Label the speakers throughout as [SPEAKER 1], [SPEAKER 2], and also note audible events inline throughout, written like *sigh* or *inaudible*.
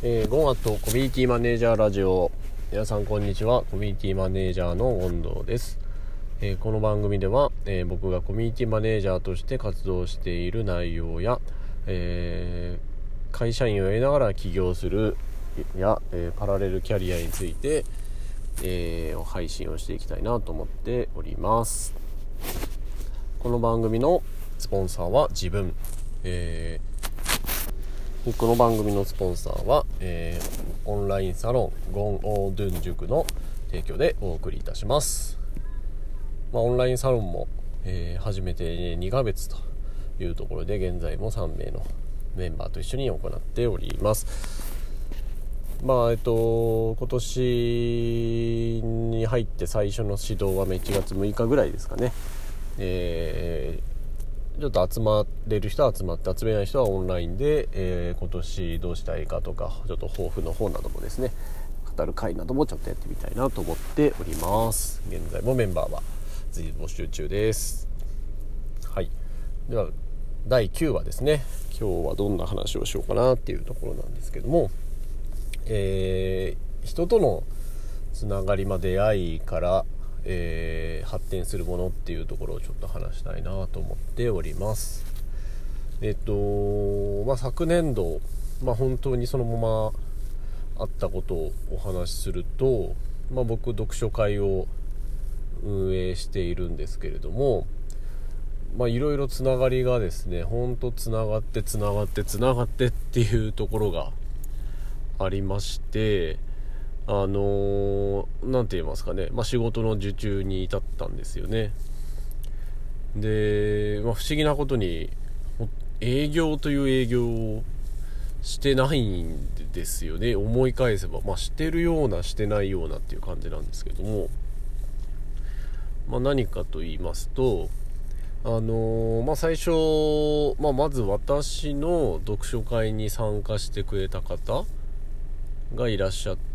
[SPEAKER 1] えー、5月とコミュニティマネージャーラジオ。皆さんこんにちは。コミュニティマネージャーの権藤です、えー、この番組では、えー、僕がコミュニティマネージャーとして活動している内容や、え会社員を得ながら起業するや、えパラレルキャリアについて、え配信をしていきたいなと思っております。この番組のスポンサーは自分、えこの番組のスポンサーは、えー、オンラインサロンゴンオードゥン塾の提供でお送りいたします、まあ、オンラインサロンも、えー、始めて2ヶ月というところで現在も3名のメンバーと一緒に行っております。まあえっと今年に入って最初の指導は1月6日ぐらいですかね。えーちょっと集まれる人は集まって集めない人はオンラインで、えー、今年どうしたいかとかちょっと抱負の方などもですね語る会などもちょっとやってみたいなと思っております。現在もメンバーは随時募集中です。はい。では第9話ですね。今日はどんな話をしようかなっていうところなんですけどもえー、人とのつながりま出会いからえー、発展するものっていうところをちょっと話したいなと思っております。えっと、まあ、昨年度、まあ、本当にそのままあったことをお話しすると、まあ、僕読書会を運営しているんですけれどもまあいろいろつながりがですねほんとつながってつながってつながってっていうところがありましてあの何、て言いますかね、まあ、仕事の受注に至ったんですよね。で、まあ、不思議なことに営業という営業をしてないんですよね。思い返せば、まあ、してるようなしてないようなっていう感じなんですけども、まあ、何かと言いますとあのー、まあ、最初、まあ、まず私の読書会に参加してくれた方がいらっしゃって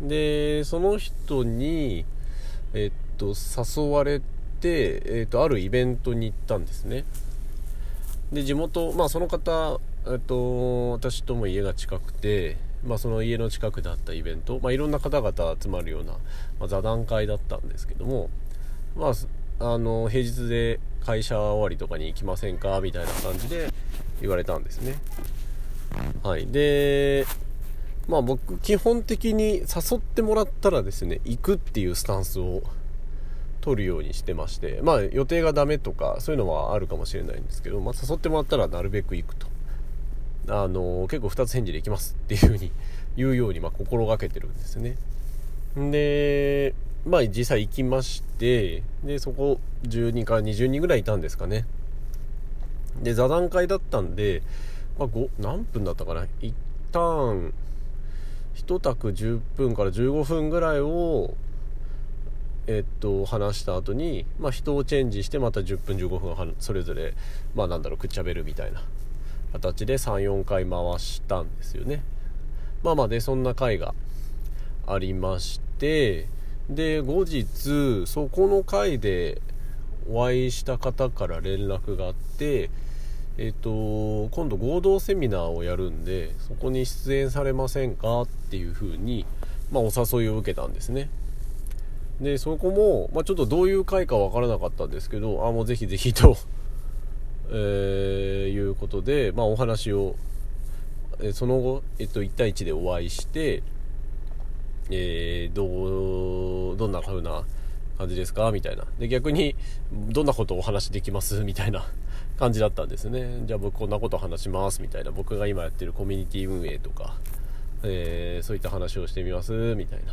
[SPEAKER 1] でその人にえっと誘われて、えっと、あるイベントに行ったんですね。で地元まあその方えっと私とも家が近くてまあ、その家の近くであったイベント、まあ、いろんな方々集まるような、まあ、座談会だったんですけども、まあ、あの平日で会社終わりとかに行きませんか？みたいな感じで言われたんですね。はい、でまあ僕基本的に誘ってもらったらですね行くっていうスタンスを取るようにしてましてまあ予定がダメとかそういうのはあるかもしれないんですけど、まあ、誘ってもらったらなるべく行くと。あの結構2つ返事できますっていう風に言うようにまあ心がけてるんですね。でまあ実際行きましてでそこ10人から20人ぐらいいたんですかね。で座談会だったんで、まあ、何分だったかな。一旦1択10分から15分ぐらいをえっと話した後にまあ人をチェンジしてまた10分15分それぞれまあなんだろうくっちゃべるみたいな形で34回回したんですよね。まあまあでそんな回がありましてで後日そこの回でお会いした方から連絡があってえっ、と今度合同セミナーをやるんでそこに出演されませんかっていう風にまあ、お誘いを受けたんですね。でそこも、まあ、ちょっとどういう会かわからなかったんですけどあもうぜひぜひと *laughs* えー、いうことで、まあ、お話を、えその後、えっと、1対1でお会いして、えー、どうどんな風な感じですか？みたいな。で逆にどんなことをお話できます？みたいな。感じだったんですね。じゃあ僕こんなこと話しますみたいな。僕が今やってるコミュニティ運営とか、えー、そういった話をしてみますみたいな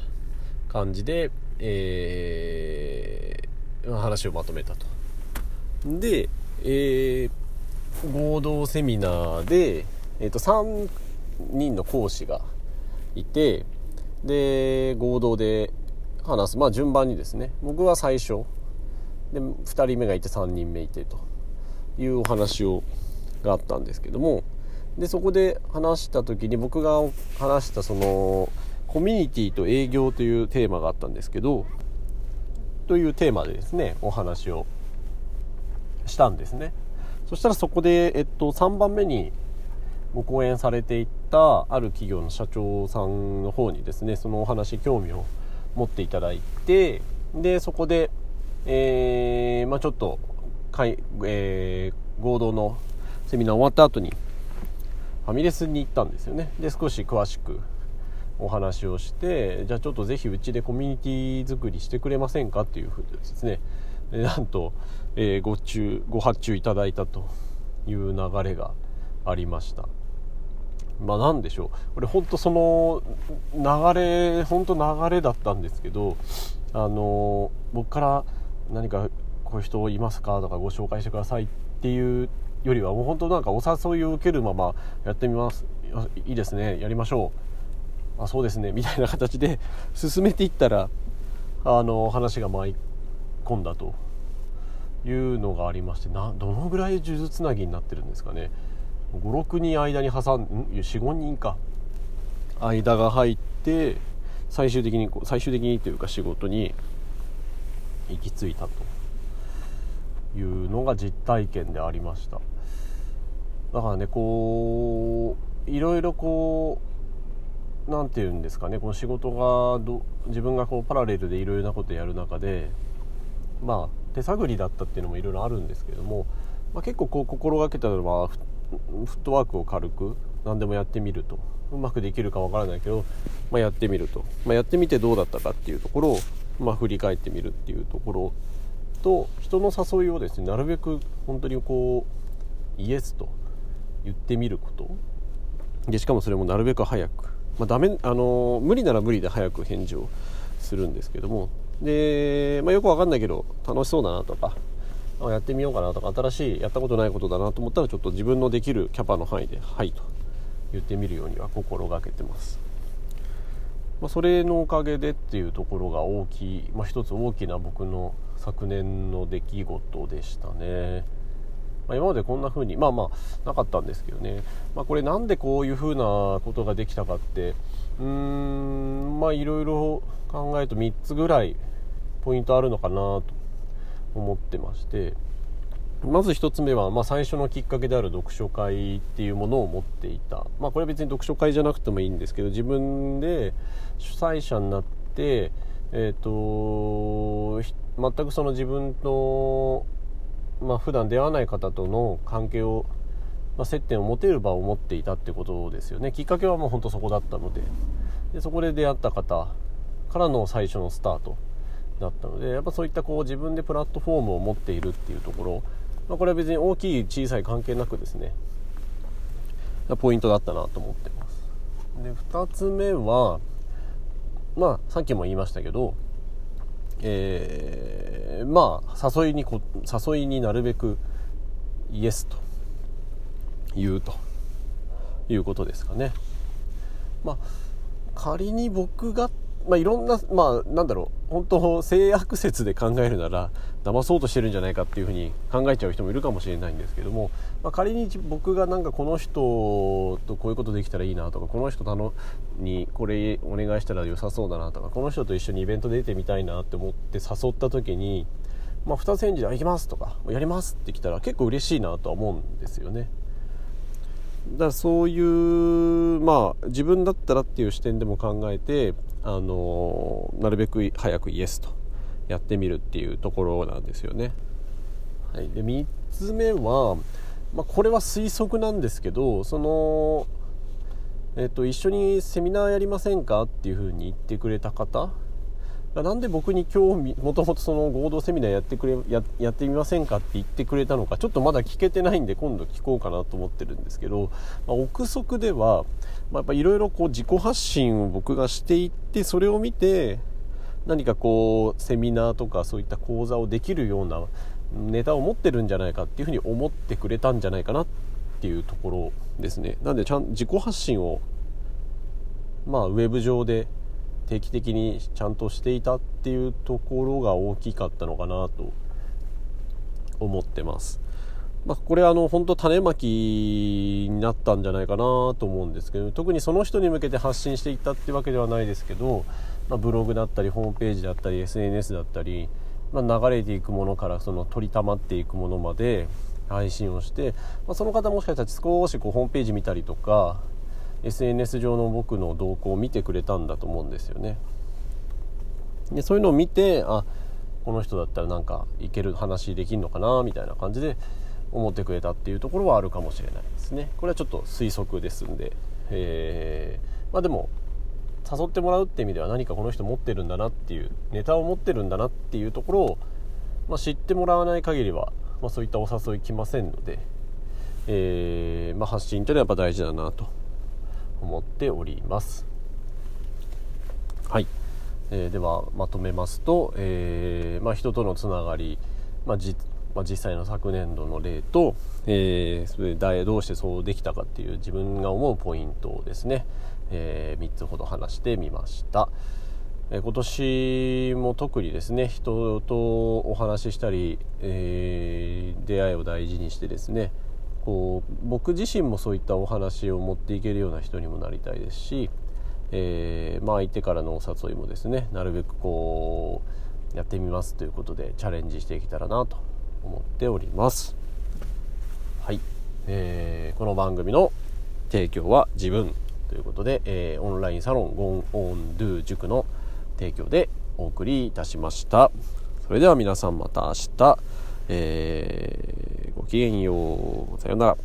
[SPEAKER 1] 感じで、えー、話をまとめたと。で、えー、合同セミナーで、えーと、3人の講師がいてで合同で話す。まあ順番にですね。僕は最初。で2人目がいて3人目いてと。いうお話をがあったんですけどもでそこで話した時に僕が話したそのコミュニティと営業というテーマがあったんですけどというテーマでですねお話をしたんですね。そしたらそこで、えっと、3番目にご講演されていったある企業の社長さんの方にですねそのお話興味を持っていただいてでそこで、えーまあ、ちょっとかい、えー、合同のセミナー終わった後にファミレスに行ったんですよね。で少し詳しくお話をしてじゃあちょっとぜひうちでコミュニティ作りしてくれませんかっていうふうでですね。でなんと、えー、ご注ご発注いただいたという流れがありました。まあ何でしょう。これ本当その流れ本当流れだったんですけどあの僕から何かこういう人いますかとかご紹介してくださいっていうよりはもう本当なんかお誘いを受けるままやってみますいいですねやりましょうあそうですねみたいな形で進めていったらあの話が舞い込んだというのがありましてなどのぐらい数珠つなぎになってるんですかね56人間に挟ん45人か間が入って最終的に最終的にというか仕事に行き着いたというのが実体験でありました。だからねこういろいろこう何て言うんですかねこの仕事がど自分がこうパラレルでいろいろなことやる中でまあ手探りだったっていうのもいろいろあるんですけども、まあ、結構こう心がけたのはフットワークを軽く何でもやってみるとうまくできるかわからないけど、まあ、やってみると、まあ、やってみてどうだったかっていうところを、ま、振り返ってみるっていうところと人の誘いをですねなるべく本当にこうイエスと言ってみること。でしかもそれもなるべく早く、まあ、ダメあの無理なら無理で早く返事をするんですけども。で、まあ、よくわかんないけど楽しそうだなとかやってみようかなとか新しいやったことないことだなと思ったらちょっと自分のできるキャパの範囲で「はい」と言ってみるようには心がけてます、まあ、それのおかげでっていうところが大きい、まあ、一つ大きな僕の昨年の出来事でしたね、ま、今までこんな風にまあまあなかったんですけどね、まあ、これなんでこういう風なことができたかってうーんまあいろいろ考えると3つぐらいポイントあるのかなと思ってまして。まず1つ目は、まあ、最初のきっかけである読書会っていうものを持っていた、まあ、これは別に読書会じゃなくてもいいんですけど自分で主催者になって、えーと、全くその自分と、まあ普段出会わない方との関係を、まあ、接点を持てる場を持っていたってことですよね。きっかけはもう本当そこだったので。でそこで出会った方からの最初のスタートだったのでやっぱそういったこう自分でプラットフォームを持っているっていうところ、まあ、これは別に大きい小さい関係なくですねポイントだったなと思ってます。で2つ目はまあさっきも言いましたけどえー、まあ誘いにこ誘いになるべくイエスと言うということですかね。まあ仮に僕がまあ、いろんな、まあ、なんだろう、本当、性悪説で考えるなら、騙そうとしてるんじゃないかっていうふうに考えちゃう人もいるかもしれないんですけども、まあ、仮に僕がなんかこの人とこういうことできたらいいなとか、この人のにこれお願いしたら良さそうだなとか、この人と一緒にイベント出てみたいなって思って誘った時に、まあ、二つ返事で「行きます」とか「やります」って来たら結構嬉しいなとは思うんですよね。だからそういうまあ自分だったらっていう視点でも考えてあのなるべく早くイエスとやってみるっていうところなんですよね。はい、で3つ目は、まあ、これは推測なんですけどその、えっと、一緒にセミナーやりませんかっていうふうに言ってくれた方なんで僕に興味もともとその合同セミナーやってくれややってみませんかって言ってくれたのかちょっとまだ聞けてないんで今度聞こうかなと思ってるんですけど、まあ、憶測では、まあ、やっぱいろいろこう自己発信を僕がしていってそれを見て何かこうセミナーとかそういった講座をできるようなネタを持ってるんじゃないかっていうふうに思ってくれたんじゃないかなっていうところですね。なんでちゃん自己発信をまあウェブ上で定期的にちゃんとしていたっていうところが大きかったのかなと思ってます。まあ、これあの本当種まきになったんじゃないかなと思うんですけど特にその人に向けて発信していったってわけではないですけど、まあ、ブログだったりホームページだったり SNS だったり、まあ、流れていくものからその取りたまっていくものまで配信をして、まあ、その方もしかしたら少しこうホームページ見たりとか SNS 上の僕の動向を見てくれたんだと思うんですよね。でそういうのを見てあこの人だったらなんかいける話できるのかなみたいな感じで思ってくれたっていうところはあるかもしれないですね。これはちょっと推測ですんで、えー、まあでも誘ってもらうって意味では何かこの人持ってるんだなっていうネタを持ってるんだなっていうところを、まあ、知ってもらわない限りは、まあ、そういったお誘い来ませんので、えー、ま、発信というのはやっぱ大事だなと。思っております。はい、えー、ではまとめますと、えー、まあ、人とのつながり、まあじまあ、実際の昨年度の例と、えー、それでどうしてそうできたかっていう自分が思うポイントをですね、えー、3つほど話してみました、えー、今年も特にですね人とお話ししたり、えー、出会いを大事にしてですねこう僕自身もそういったお話を持っていけるような人にもなりたいですし、えー、まあ、相手からのお誘いもですねなるべくこうやってみますということでチャレンジしていけたらなと思っております。はい、えー、この番組の提供は自分ということで、えー、オンラインサロンゴンオンドゥ塾の提供でお送りいたしました。それでは皆さんまた明日、えー、ごきげんよう。さようなら。